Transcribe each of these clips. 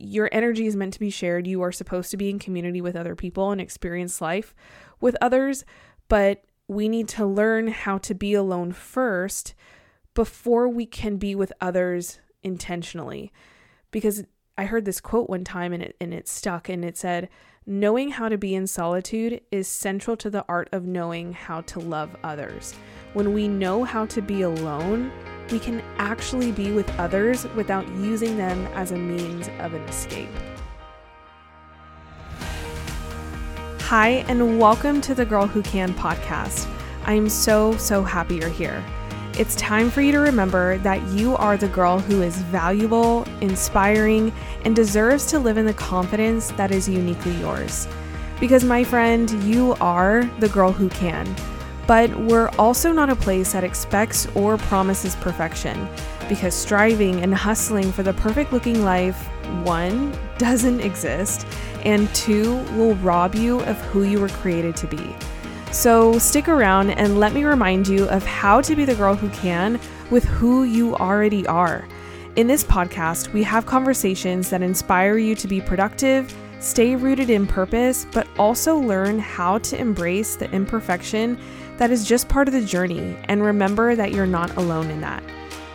your energy is meant to be shared. You are supposed to be in community with other people and experience life with others, but we need to learn how to be alone first before we can be with others intentionally. Because I heard this quote one time and it and it stuck and it said, "Knowing how to be in solitude is central to the art of knowing how to love others." When we know how to be alone, we can actually be with others without using them as a means of an escape. Hi, and welcome to the Girl Who Can podcast. I am so, so happy you're here. It's time for you to remember that you are the girl who is valuable, inspiring, and deserves to live in the confidence that is uniquely yours. Because, my friend, you are the girl who can. But we're also not a place that expects or promises perfection because striving and hustling for the perfect looking life, one, doesn't exist, and two, will rob you of who you were created to be. So stick around and let me remind you of how to be the girl who can with who you already are. In this podcast, we have conversations that inspire you to be productive, stay rooted in purpose, but also learn how to embrace the imperfection that is just part of the journey and remember that you're not alone in that.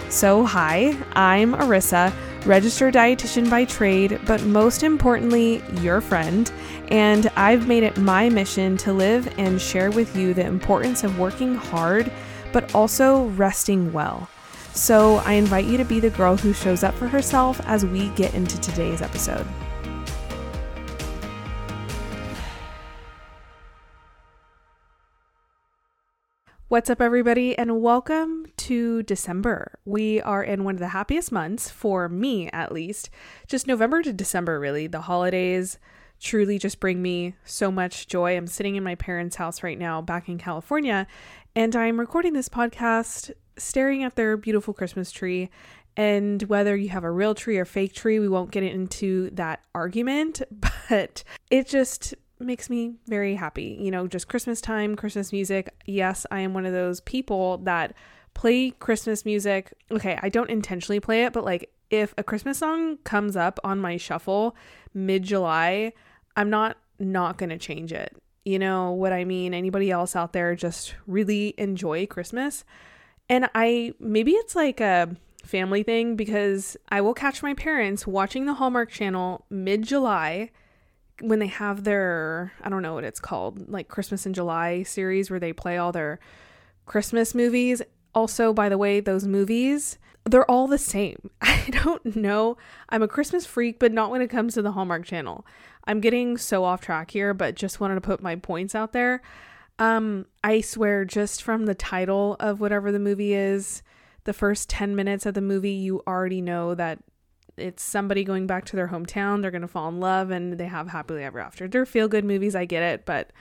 So, hi, I'm Arissa, registered dietitian by trade, but most importantly, your friend, and I've made it my mission to live and share with you the importance of working hard, but also resting well. So, I invite you to be the girl who shows up for herself as we get into today's episode. What's up, everybody, and welcome to December. We are in one of the happiest months, for me at least. Just November to December, really. The holidays truly just bring me so much joy. I'm sitting in my parents' house right now, back in California, and I'm recording this podcast staring at their beautiful Christmas tree. And whether you have a real tree or fake tree, we won't get into that argument, but it just makes me very happy. You know, just Christmas time, Christmas music. Yes, I am one of those people that play Christmas music. Okay, I don't intentionally play it, but like if a Christmas song comes up on my shuffle mid July, I'm not not going to change it. You know what I mean? Anybody else out there just really enjoy Christmas? And I maybe it's like a family thing because I will catch my parents watching the Hallmark channel mid July when they have their I don't know what it's called, like Christmas in July series where they play all their Christmas movies. Also, by the way, those movies, they're all the same. I don't know. I'm a Christmas freak, but not when it comes to the Hallmark channel. I'm getting so off track here, but just wanted to put my points out there. Um, I swear, just from the title of whatever the movie is, the first 10 minutes of the movie, you already know that it's somebody going back to their hometown. They're going to fall in love and they have happily ever after. They're feel good movies. I get it. But,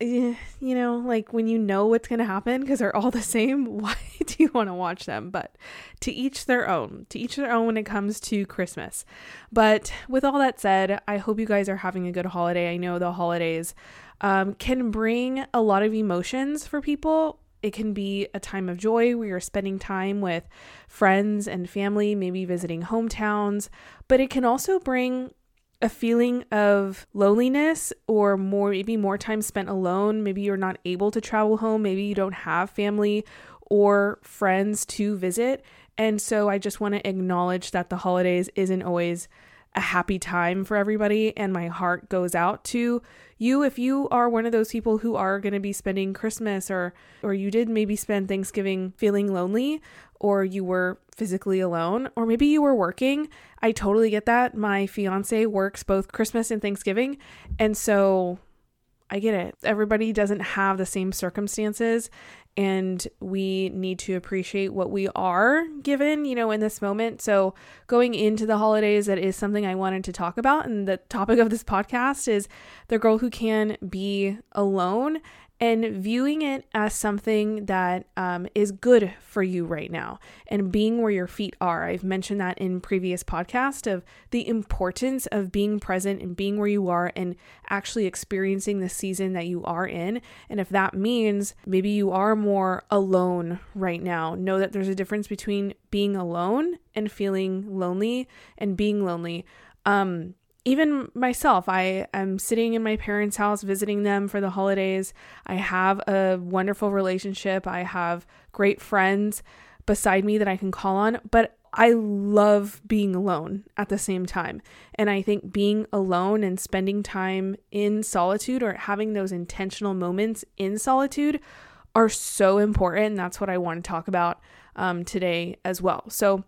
you know, like when you know what's going to happen because they're all the same, why do you want to watch them? But to each their own, to each their own when it comes to Christmas. But with all that said, I hope you guys are having a good holiday. I know the holidays um, can bring a lot of emotions for people it can be a time of joy where you're spending time with friends and family, maybe visiting hometowns, but it can also bring a feeling of loneliness or more maybe more time spent alone. Maybe you're not able to travel home. Maybe you don't have family or friends to visit. And so i just want to acknowledge that the holidays isn't always a happy time for everybody and my heart goes out to you if you are one of those people who are going to be spending Christmas or or you did maybe spend Thanksgiving feeling lonely or you were physically alone or maybe you were working. I totally get that. My fiance works both Christmas and Thanksgiving and so I get it. Everybody doesn't have the same circumstances and we need to appreciate what we are given, you know, in this moment. So, going into the holidays, that is something I wanted to talk about. And the topic of this podcast is the girl who can be alone and viewing it as something that um, is good for you right now and being where your feet are. I've mentioned that in previous podcast of the importance of being present and being where you are and actually experiencing the season that you are in. And if that means maybe you are more alone right now, know that there's a difference between being alone and feeling lonely and being lonely. Um, even myself, I am sitting in my parents' house visiting them for the holidays. I have a wonderful relationship. I have great friends beside me that I can call on, but I love being alone at the same time. And I think being alone and spending time in solitude or having those intentional moments in solitude are so important. That's what I want to talk about um, today as well. So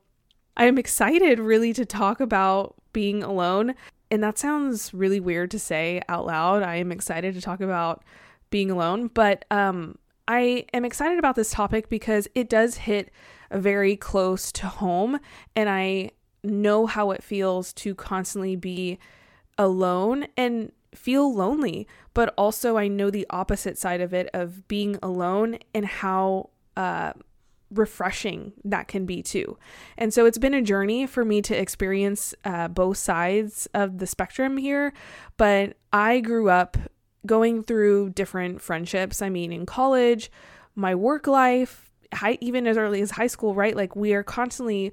I am excited really to talk about being alone. And that sounds really weird to say out loud. I am excited to talk about being alone, but um, I am excited about this topic because it does hit very close to home, and I know how it feels to constantly be alone and feel lonely, but also I know the opposite side of it of being alone and how uh, refreshing that can be too. And so it's been a journey for me to experience uh, both sides of the spectrum here. But I grew up going through different friendships. I mean, in college, my work life, high, even as early as high school, right? Like we are constantly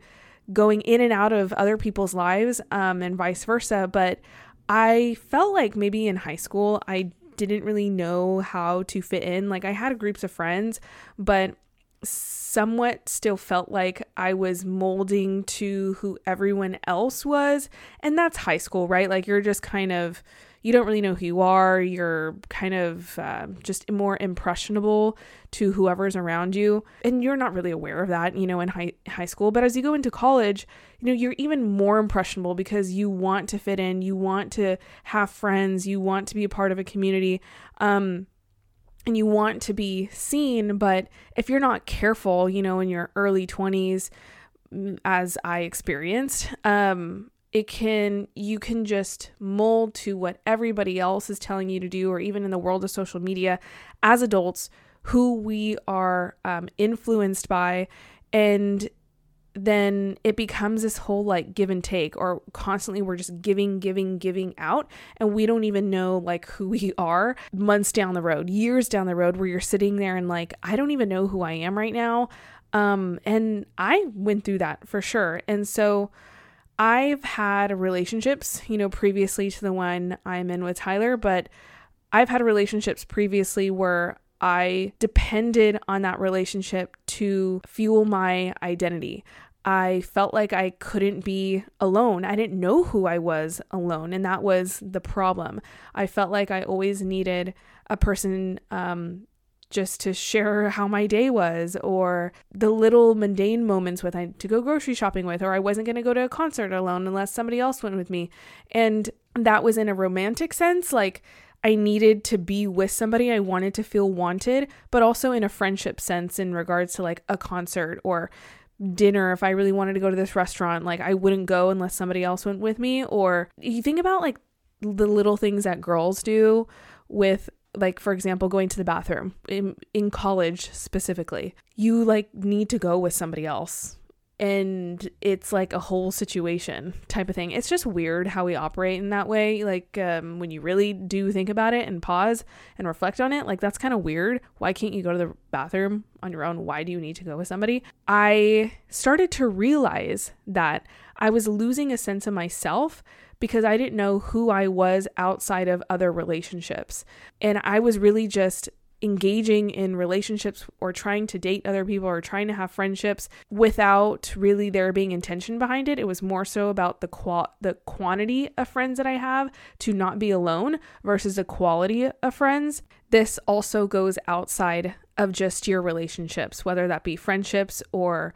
going in and out of other people's lives um, and vice versa. But I felt like maybe in high school, I didn't really know how to fit in. Like I had groups of friends, but somewhat still felt like I was molding to who everyone else was. And that's high school, right? Like you're just kind of, you don't really know who you are. You're kind of uh, just more impressionable to whoever's around you. And you're not really aware of that, you know, in high, high school. But as you go into college, you know, you're even more impressionable because you want to fit in, you want to have friends, you want to be a part of a community. Um, and you want to be seen, but if you're not careful, you know, in your early 20s, mm, as I experienced, um, it can you can just mold to what everybody else is telling you to do, or even in the world of social media, as adults, who we are um, influenced by, and then it becomes this whole like give and take or constantly we're just giving giving giving out and we don't even know like who we are. Months down the road years down the road where you're sitting there and like I don't even know who I am right now. Um and I went through that for sure. And so I've had relationships you know previously to the one I'm in with Tyler but I've had relationships previously where I depended on that relationship to fuel my identity. I felt like I couldn't be alone. I didn't know who I was alone, and that was the problem. I felt like I always needed a person um, just to share how my day was, or the little mundane moments with I to go grocery shopping with, or I wasn't going to go to a concert alone unless somebody else went with me. And that was in a romantic sense, like I needed to be with somebody. I wanted to feel wanted, but also in a friendship sense in regards to like a concert or dinner if I really wanted to go to this restaurant, like I wouldn't go unless somebody else went with me. Or you think about like the little things that girls do with like for example going to the bathroom in in college specifically. You like need to go with somebody else and it's like a whole situation type of thing. It's just weird how we operate in that way. Like um, when you really do think about it and pause and reflect on it, like that's kind of weird. Why can't you go to the bathroom on your own? Why do you need to go with somebody? I started to realize that I was losing a sense of myself because I didn't know who I was outside of other relationships. And I was really just engaging in relationships or trying to date other people or trying to have friendships without really there being intention behind it. It was more so about the qual the quantity of friends that I have to not be alone versus the quality of friends. This also goes outside of just your relationships, whether that be friendships or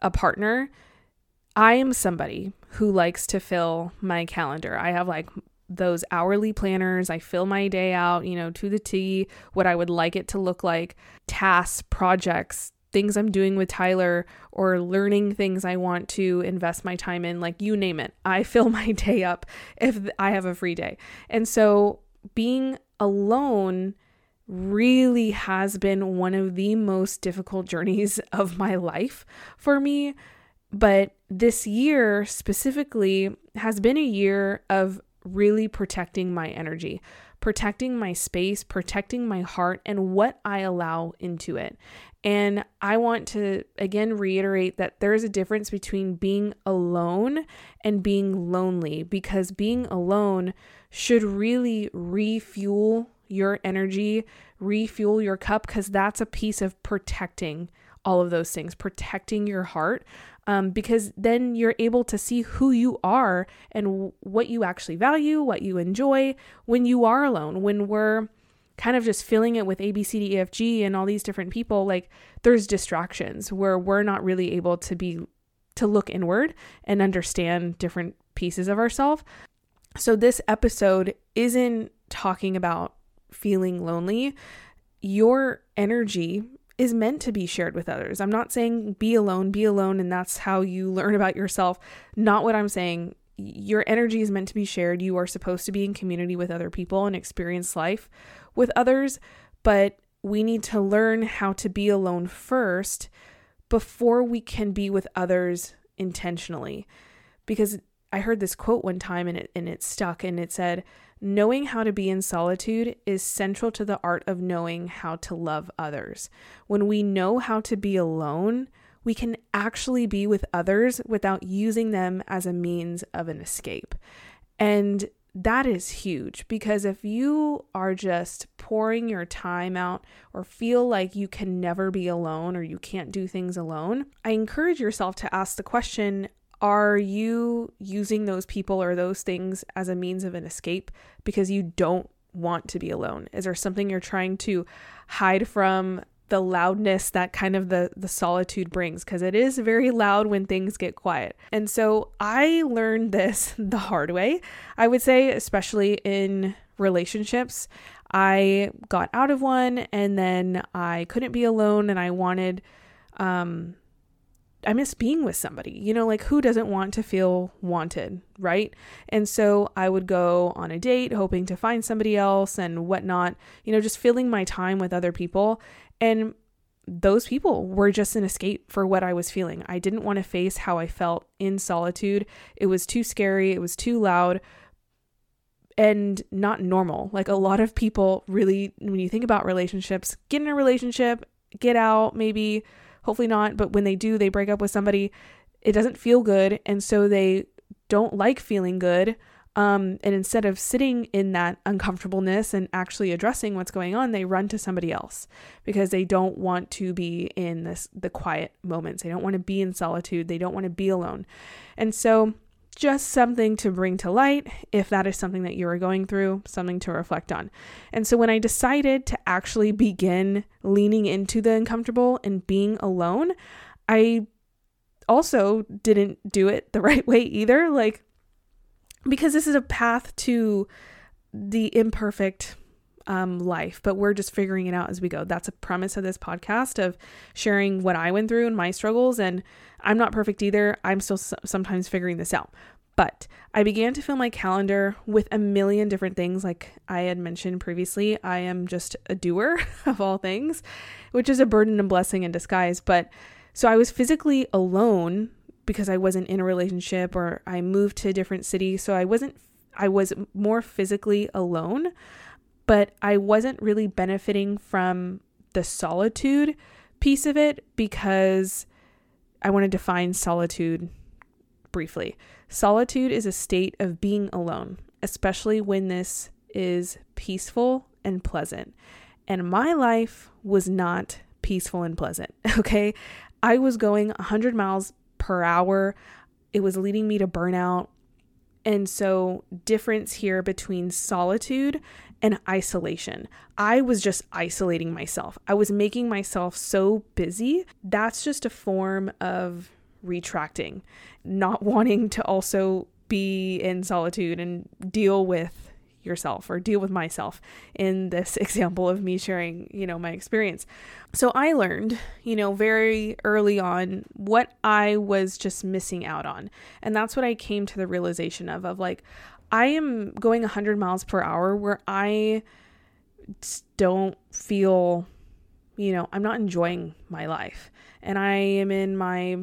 a partner. I am somebody who likes to fill my calendar. I have like those hourly planners. I fill my day out, you know, to the T, what I would like it to look like, tasks, projects, things I'm doing with Tyler, or learning things I want to invest my time in, like you name it. I fill my day up if I have a free day. And so being alone really has been one of the most difficult journeys of my life for me. But this year specifically has been a year of really protecting my energy, protecting my space, protecting my heart, and what I allow into it. And I want to again reiterate that there is a difference between being alone and being lonely because being alone should really refuel your energy, refuel your cup, because that's a piece of protecting all of those things, protecting your heart, um, because then you're able to see who you are and w- what you actually value, what you enjoy when you are alone, when we're kind of just filling it with A, B, C, D, E, F, G and all these different people, like there's distractions where we're not really able to be to look inward and understand different pieces of ourselves. So this episode isn't talking about feeling lonely. Your energy is meant to be shared with others. I'm not saying be alone, be alone, and that's how you learn about yourself. Not what I'm saying. Your energy is meant to be shared. You are supposed to be in community with other people and experience life with others, but we need to learn how to be alone first before we can be with others intentionally. Because I heard this quote one time and it and it stuck and it said, Knowing how to be in solitude is central to the art of knowing how to love others. When we know how to be alone, we can actually be with others without using them as a means of an escape. And that is huge because if you are just pouring your time out or feel like you can never be alone or you can't do things alone, I encourage yourself to ask the question are you using those people or those things as a means of an escape because you don't want to be alone? Is there something you're trying to hide from the loudness that kind of the the solitude brings because it is very loud when things get quiet. And so I learned this the hard way. I would say especially in relationships. I got out of one and then I couldn't be alone and I wanted um I miss being with somebody. You know, like who doesn't want to feel wanted, right? And so I would go on a date hoping to find somebody else and whatnot, you know, just filling my time with other people. And those people were just an escape for what I was feeling. I didn't want to face how I felt in solitude. It was too scary, it was too loud and not normal. Like a lot of people really, when you think about relationships, get in a relationship, get out, maybe hopefully not, but when they do, they break up with somebody, it doesn't feel good. And so they don't like feeling good. Um, and instead of sitting in that uncomfortableness and actually addressing what's going on, they run to somebody else because they don't want to be in this the quiet moments. They don't want to be in solitude. They don't want to be alone. And so just something to bring to light if that is something that you are going through, something to reflect on. And so when I decided to actually begin leaning into the uncomfortable and being alone, I also didn't do it the right way either. Like, because this is a path to the imperfect um, life, but we're just figuring it out as we go. That's a premise of this podcast of sharing what I went through and my struggles. And I'm not perfect either. I'm still sometimes figuring this out. But I began to fill my calendar with a million different things. Like I had mentioned previously, I am just a doer of all things, which is a burden and blessing in disguise. But so I was physically alone because I wasn't in a relationship or I moved to a different city. So I wasn't, I was more physically alone, but I wasn't really benefiting from the solitude piece of it because I want to define solitude briefly. Solitude is a state of being alone, especially when this is peaceful and pleasant. And my life was not peaceful and pleasant, okay? I was going 100 miles per hour. It was leading me to burnout. And so, difference here between solitude and isolation. I was just isolating myself. I was making myself so busy. That's just a form of retracting, not wanting to also be in solitude and deal with yourself or deal with myself in this example of me sharing, you know, my experience. So I learned, you know, very early on what I was just missing out on. And that's what I came to the realization of of like I am going 100 miles per hour where I don't feel, you know, I'm not enjoying my life. And I am in my,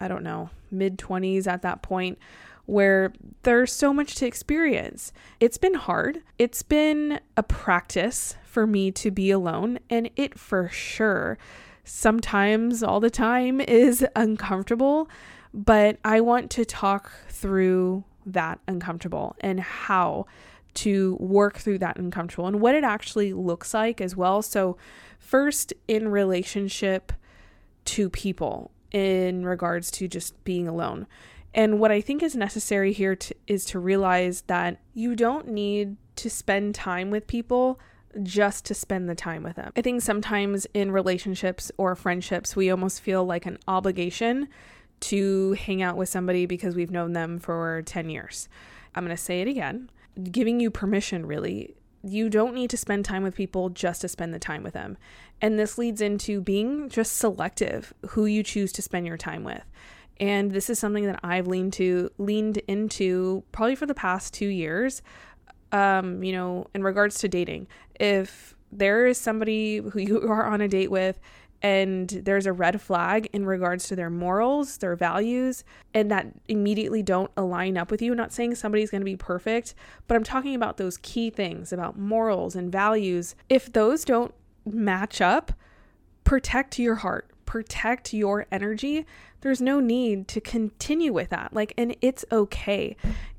I don't know, mid 20s at that point where there's so much to experience. It's been hard. It's been a practice for me to be alone, and it for sure sometimes all the time is uncomfortable, but I want to talk through that uncomfortable and how to work through that uncomfortable and what it actually looks like as well. So, first, in relationship to people, in regards to just being alone. And what I think is necessary here to, is to realize that you don't need to spend time with people just to spend the time with them. I think sometimes in relationships or friendships, we almost feel like an obligation to hang out with somebody because we've known them for 10 years. I'm going to say it again giving you permission, really. You don't need to spend time with people just to spend the time with them. And this leads into being just selective who you choose to spend your time with. And this is something that I've leaned to leaned into probably for the past 2 years. Um, you know, in regards to dating. If there is somebody who you are on a date with and there's a red flag in regards to their morals, their values, and that immediately don't align up with you. I'm not saying somebody's going to be perfect, but I'm talking about those key things about morals and values. If those don't match up, protect your heart, protect your energy. There's no need to continue with that. Like, and it's okay.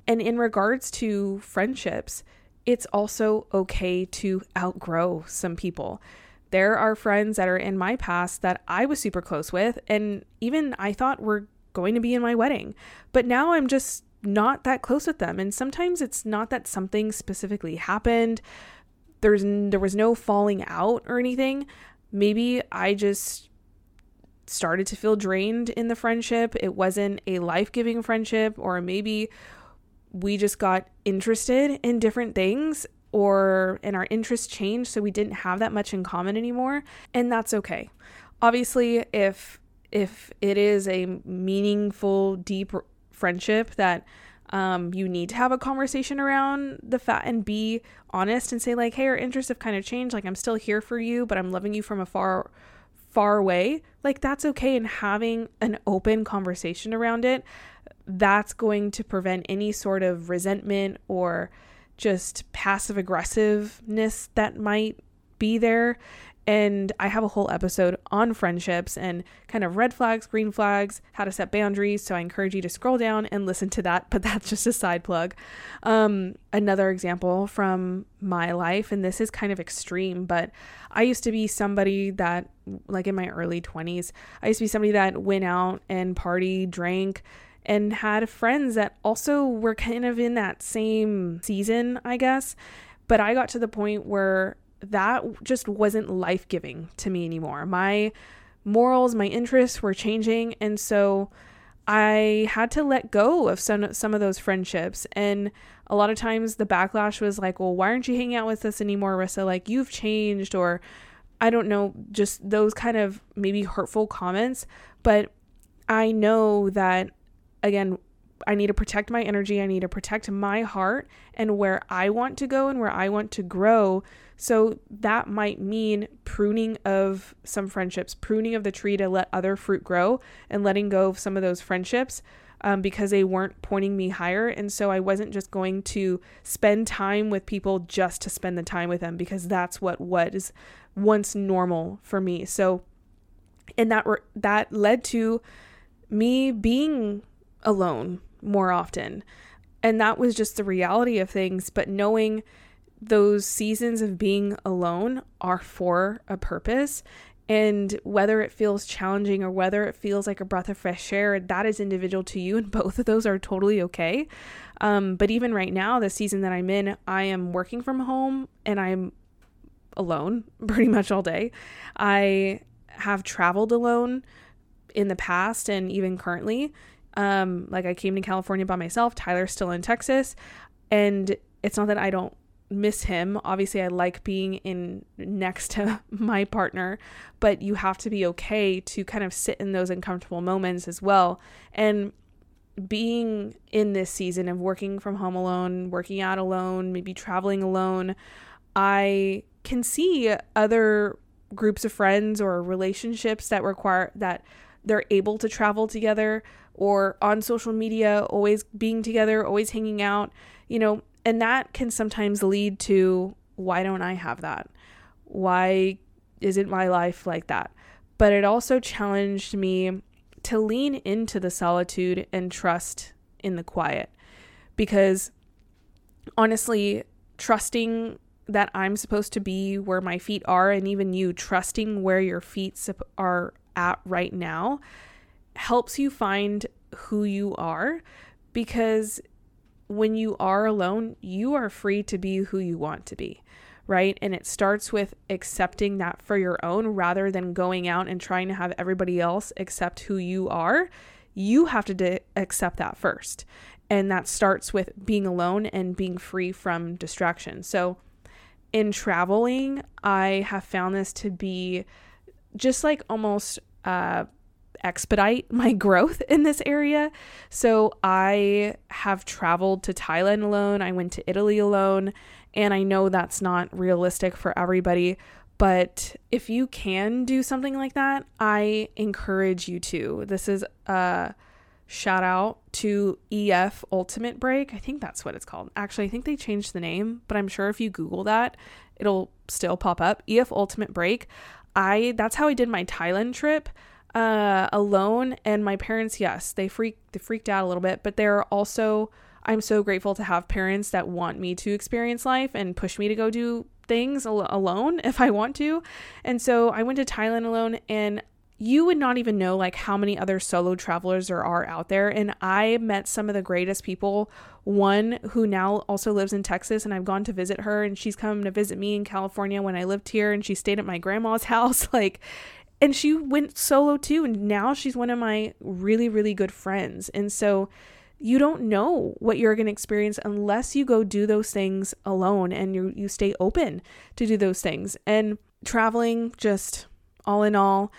And in regards to friendships, it's also okay to outgrow some people there are friends that are in my past that I was super close with, and even I thought were going to be in my wedding. But now I'm just not that close with them. And sometimes it's not that something specifically happened. There's there was no falling out or anything. Maybe I just started to feel drained in the friendship. It wasn't a life-giving friendship or maybe we just got interested in different things or and our interests changed so we didn't have that much in common anymore and that's okay. Obviously if if it is a meaningful deep friendship that um, you need to have a conversation around the fact and be honest and say like hey our interests have kind of changed like i'm still here for you but i'm loving you from a far far away like that's okay and having an open conversation around it that's going to prevent any sort of resentment or just passive aggressiveness that might be there. And I have a whole episode on friendships and kind of red flags, green flags, how to set boundaries. So I encourage you to scroll down and listen to that. But that's just a side plug. Um, another example from my life, and this is kind of extreme, but I used to be somebody that, like in my early 20s, I used to be somebody that went out and party, drank, and had friends that also were kind of in that same season, I guess. But I got to the point where that just wasn't life giving to me anymore. My morals, my interests were changing. And so I had to let go of some, some of those friendships. And a lot of times the backlash was like, well, why aren't you hanging out with us anymore, Rissa? Like, you've changed, or I don't know, just those kind of maybe hurtful comments. But I know that again, I need to protect my energy. I need to protect my heart and where I want to go and where I want to grow. So that might mean pruning of some friendships, pruning of the tree to let other fruit grow and letting go of some of those friendships um, because they weren't pointing me higher. And so I wasn't just going to spend time with people just to spend the time with them because that's what was once normal for me. So, and that, re- that led to me being alone more often. And that was just the reality of things. But knowing those seasons of being alone are for a purpose. And whether it feels challenging or whether it feels like a breath of fresh air, that is individual to you. And both of those are totally okay. Um, but even right now, the season that I'm in, I am working from home and I'm alone pretty much all day. I have traveled alone in the past and even currently. Um, like I came to California by myself. Tyler's still in Texas, and it's not that I don't miss him. Obviously, I like being in next to my partner, but you have to be okay to kind of sit in those uncomfortable moments as well. And being in this season of working from home alone, working out alone, maybe traveling alone, I can see other groups of friends or relationships that require that they're able to travel together or on social media, always being together, always hanging out, you know, and that can sometimes lead to why don't I have that? Why isn't my life like that? But it also challenged me to lean into the solitude and trust in the quiet because honestly, trusting that I'm supposed to be where my feet are, and even you trusting where your feet are at right now, helps you find who you are because when you are alone, you are free to be who you want to be, right? And it starts with accepting that for your own rather than going out and trying to have everybody else accept who you are. You have to de- accept that first. And that starts with being alone and being free from distraction. So, in traveling, I have found this to be just like almost uh, expedite my growth in this area. So I have traveled to Thailand alone, I went to Italy alone, and I know that's not realistic for everybody. But if you can do something like that, I encourage you to. This is a shout out to EF Ultimate Break. I think that's what it's called. Actually, I think they changed the name, but I'm sure if you Google that, it'll still pop up. EF Ultimate Break. I that's how I did my Thailand trip uh, alone, and my parents, yes, they freaked they freaked out a little bit, but they're also I'm so grateful to have parents that want me to experience life and push me to go do things al- alone if I want to. And so I went to Thailand alone and you would not even know like how many other solo travelers there are out there and I met some of the greatest people one who now also lives in Texas and I've gone to visit her and she's come to visit me in California when I lived here and she stayed at my grandma's house like and she went solo too and now she's one of my really really good friends. And so you don't know what you're going to experience unless you go do those things alone and you you stay open to do those things. And traveling just all in all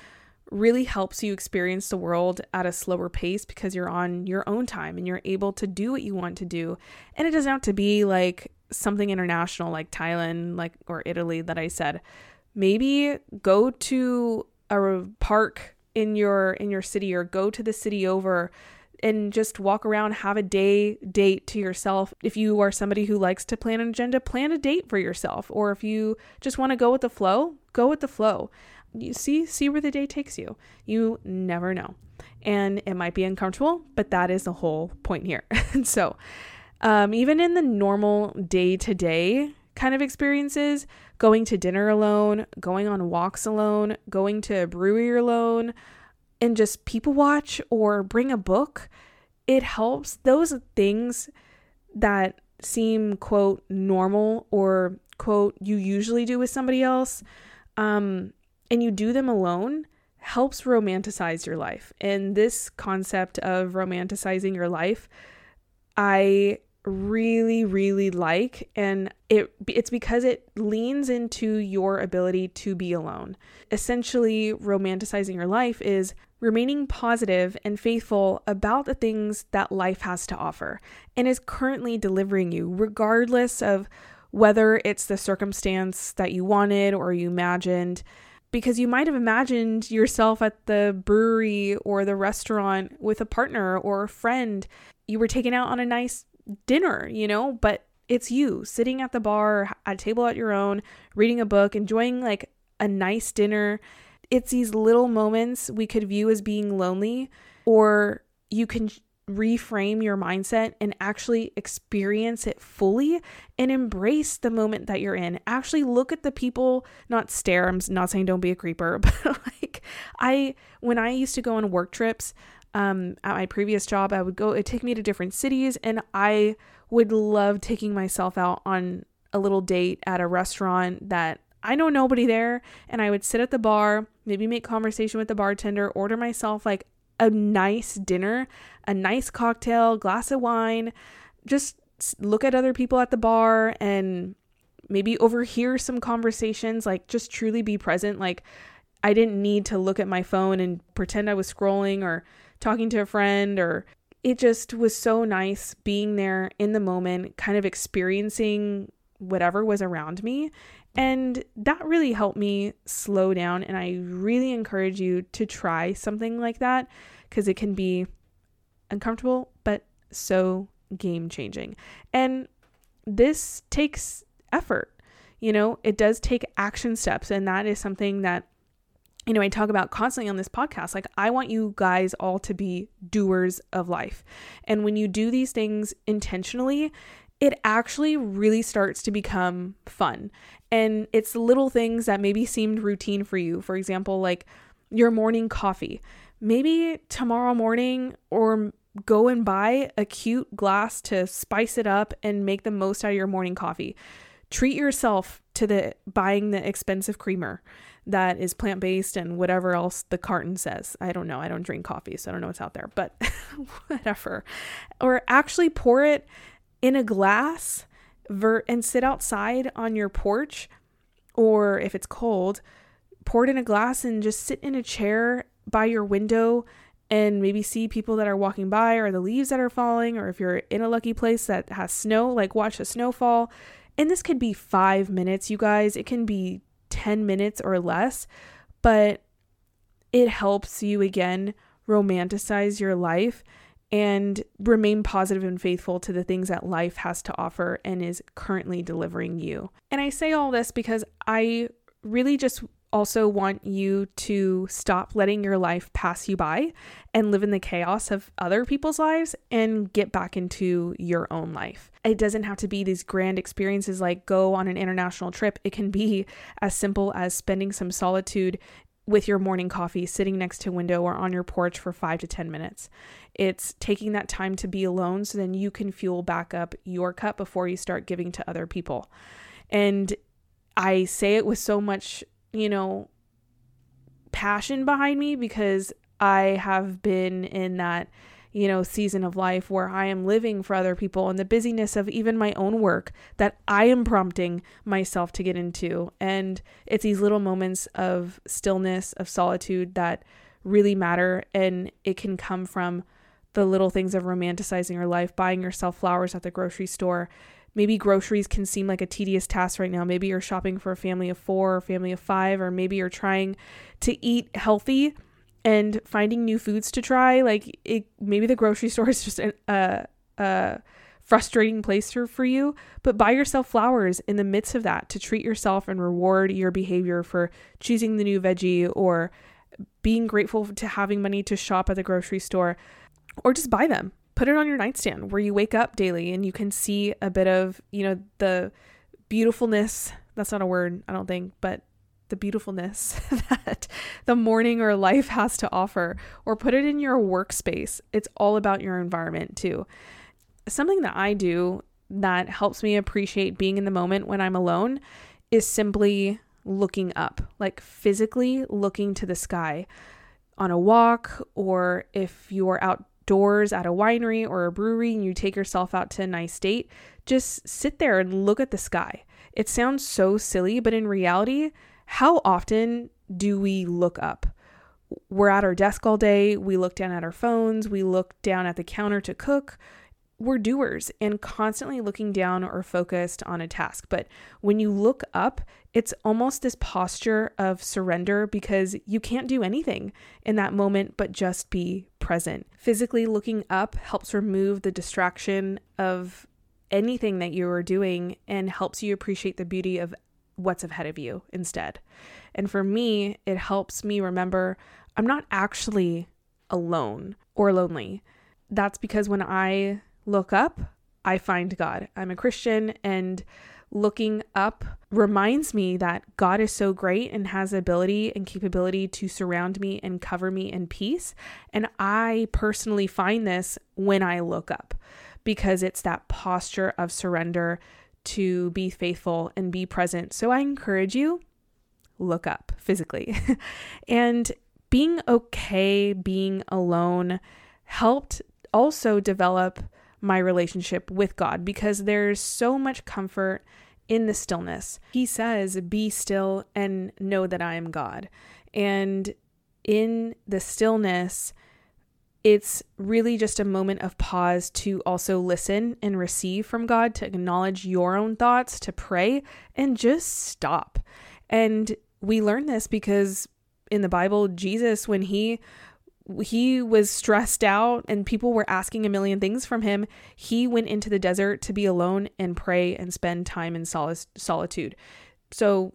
really helps you experience the world at a slower pace because you're on your own time and you're able to do what you want to do. And it doesn't have to be like something international like Thailand like or Italy that I said. Maybe go to a park in your in your city or go to the city over and just walk around have a day date to yourself. If you are somebody who likes to plan an agenda plan a date for yourself. Or if you just want to go with the flow go with the flow. You see see where the day takes you. You never know. And it might be uncomfortable but that is the whole point here. And so um, even in the normal day to day kind of experiences going to dinner alone, going on walks alone, going to a brewery alone, and just people watch or bring a book. It helps. Those things that seem, quote, normal or, quote, you usually do with somebody else, um, and you do them alone helps romanticize your life. And this concept of romanticizing your life, I really really like and it it's because it leans into your ability to be alone. Essentially romanticizing your life is remaining positive and faithful about the things that life has to offer and is currently delivering you regardless of whether it's the circumstance that you wanted or you imagined because you might have imagined yourself at the brewery or the restaurant with a partner or a friend you were taken out on a nice dinner, you know, but it's you sitting at the bar, at a table at your own, reading a book, enjoying like a nice dinner. It's these little moments we could view as being lonely, or you can reframe your mindset and actually experience it fully and embrace the moment that you're in. Actually look at the people, not stare. I'm not saying don't be a creeper, but like I when I used to go on work trips, um, at my previous job, I would go, it take me to different cities, and I would love taking myself out on a little date at a restaurant that I know nobody there, and I would sit at the bar, maybe make conversation with the bartender, order myself like a nice dinner, a nice cocktail, glass of wine, just look at other people at the bar and maybe overhear some conversations, like just truly be present. Like, I didn't need to look at my phone and pretend I was scrolling or talking to a friend or it just was so nice being there in the moment, kind of experiencing whatever was around me. And that really helped me slow down. And I really encourage you to try something like that because it can be uncomfortable, but so game changing. And this takes effort. You know, it does take action steps. And that is something that, you know, I talk about constantly on this podcast. Like, I want you guys all to be doers of life. And when you do these things intentionally, it actually really starts to become fun. And it's little things that maybe seemed routine for you. For example, like your morning coffee. Maybe tomorrow morning or go and buy a cute glass to spice it up and make the most out of your morning coffee. Treat yourself to the buying the expensive creamer that is plant based and whatever else the carton says. I don't know. I don't drink coffee, so I don't know what's out there, but whatever. Or actually pour it in a glass ver- and sit outside on your porch, or if it's cold, pour it in a glass and just sit in a chair by your window and maybe see people that are walking by or the leaves that are falling or if you're in a lucky place that has snow like watch the snowfall and this could be 5 minutes you guys it can be 10 minutes or less but it helps you again romanticize your life and remain positive and faithful to the things that life has to offer and is currently delivering you. And I say all this because I really just also want you to stop letting your life pass you by and live in the chaos of other people's lives and get back into your own life. It doesn't have to be these grand experiences like go on an international trip. It can be as simple as spending some solitude with your morning coffee sitting next to a window or on your porch for 5 to 10 minutes. It's taking that time to be alone so then you can fuel back up your cup before you start giving to other people. And I say it with so much you know, passion behind me because I have been in that, you know, season of life where I am living for other people and the busyness of even my own work that I am prompting myself to get into. And it's these little moments of stillness, of solitude that really matter. And it can come from the little things of romanticizing your life, buying yourself flowers at the grocery store, maybe groceries can seem like a tedious task right now. Maybe you're shopping for a family of four or family of five, or maybe you're trying to eat healthy and finding new foods to try. Like it, maybe the grocery store is just a, frustrating place for, for you, but buy yourself flowers in the midst of that to treat yourself and reward your behavior for choosing the new veggie or being grateful to having money to shop at the grocery store or just buy them put it on your nightstand where you wake up daily and you can see a bit of, you know, the beautifulness. That's not a word, I don't think, but the beautifulness that the morning or life has to offer, or put it in your workspace. It's all about your environment too. Something that I do that helps me appreciate being in the moment when I'm alone is simply looking up, like physically looking to the sky on a walk, or if you're out doors at a winery or a brewery and you take yourself out to a nice date, just sit there and look at the sky. It sounds so silly, but in reality, how often do we look up? We're at our desk all day, we look down at our phones, we look down at the counter to cook, we're doers and constantly looking down or focused on a task. But when you look up, it's almost this posture of surrender because you can't do anything in that moment but just be present. Physically looking up helps remove the distraction of anything that you are doing and helps you appreciate the beauty of what's ahead of you instead. And for me, it helps me remember I'm not actually alone or lonely. That's because when I look up, I find God. I'm a Christian and looking up reminds me that God is so great and has ability and capability to surround me and cover me in peace. And I personally find this when I look up because it's that posture of surrender to be faithful and be present. So I encourage you look up physically. and being okay being alone helped also develop my relationship with God because there's so much comfort in the stillness. He says, Be still and know that I am God. And in the stillness, it's really just a moment of pause to also listen and receive from God, to acknowledge your own thoughts, to pray, and just stop. And we learn this because in the Bible, Jesus, when he he was stressed out and people were asking a million things from him. He went into the desert to be alone and pray and spend time in solitude. So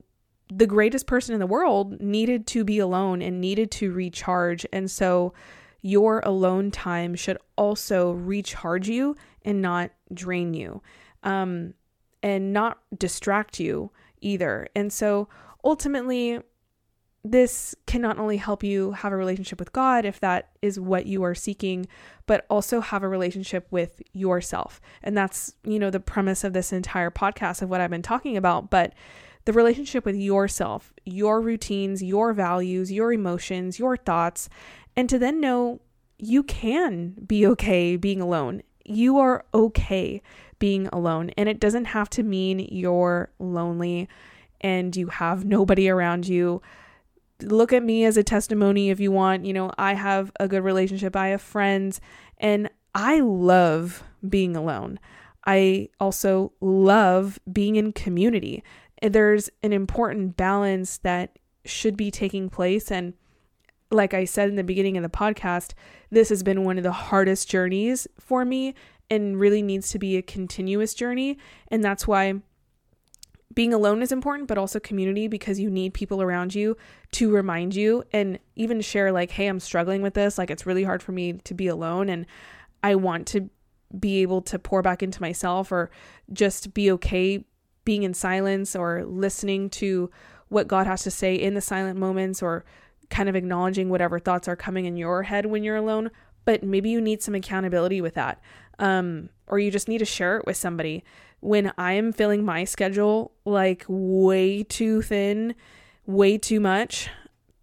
the greatest person in the world needed to be alone and needed to recharge. And so your alone time should also recharge you and not drain you um, and not distract you either. And so ultimately, this can not only help you have a relationship with God if that is what you are seeking, but also have a relationship with yourself. And that's, you know, the premise of this entire podcast of what I've been talking about. But the relationship with yourself, your routines, your values, your emotions, your thoughts, and to then know you can be okay being alone. You are okay being alone, and it doesn't have to mean you're lonely and you have nobody around you look at me as a testimony if you want. You know, I have a good relationship, I have friends, and I love being alone. I also love being in community. There's an important balance that should be taking place. And like I said in the beginning of the podcast, this has been one of the hardest journeys for me and really needs to be a continuous journey. And that's why being alone is important, but also community because you need people around you to remind you and even share, like, hey, I'm struggling with this. Like, it's really hard for me to be alone. And I want to be able to pour back into myself or just be okay being in silence or listening to what God has to say in the silent moments or kind of acknowledging whatever thoughts are coming in your head when you're alone. But maybe you need some accountability with that. Um, or you just need to share it with somebody when I am filling my schedule like way too thin, way too much,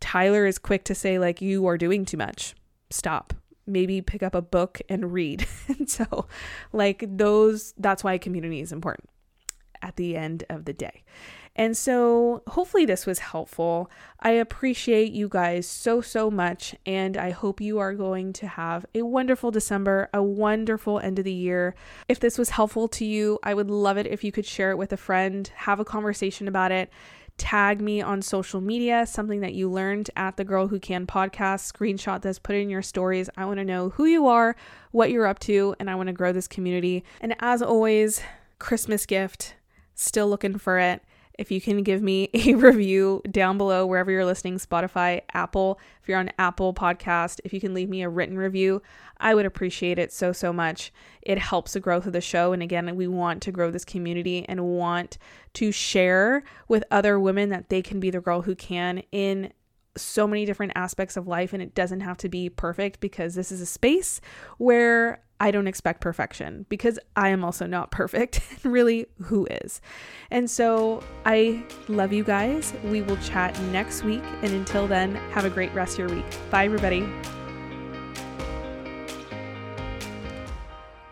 Tyler is quick to say, like, you are doing too much. Stop. Maybe pick up a book and read. and so, like, those, that's why community is important at the end of the day. And so, hopefully, this was helpful. I appreciate you guys so, so much. And I hope you are going to have a wonderful December, a wonderful end of the year. If this was helpful to you, I would love it if you could share it with a friend, have a conversation about it. Tag me on social media, something that you learned at the Girl Who Can podcast. Screenshot this, put it in your stories. I want to know who you are, what you're up to, and I want to grow this community. And as always, Christmas gift, still looking for it if you can give me a review down below wherever you're listening spotify apple if you're on apple podcast if you can leave me a written review i would appreciate it so so much. It helps the growth of the show and again we want to grow this community and want to share with other women that they can be the girl who can in so many different aspects of life and it doesn't have to be perfect because this is a space where I don't expect perfection because I am also not perfect. And really, who is? And so I love you guys. We will chat next week. And until then, have a great rest of your week. Bye, everybody.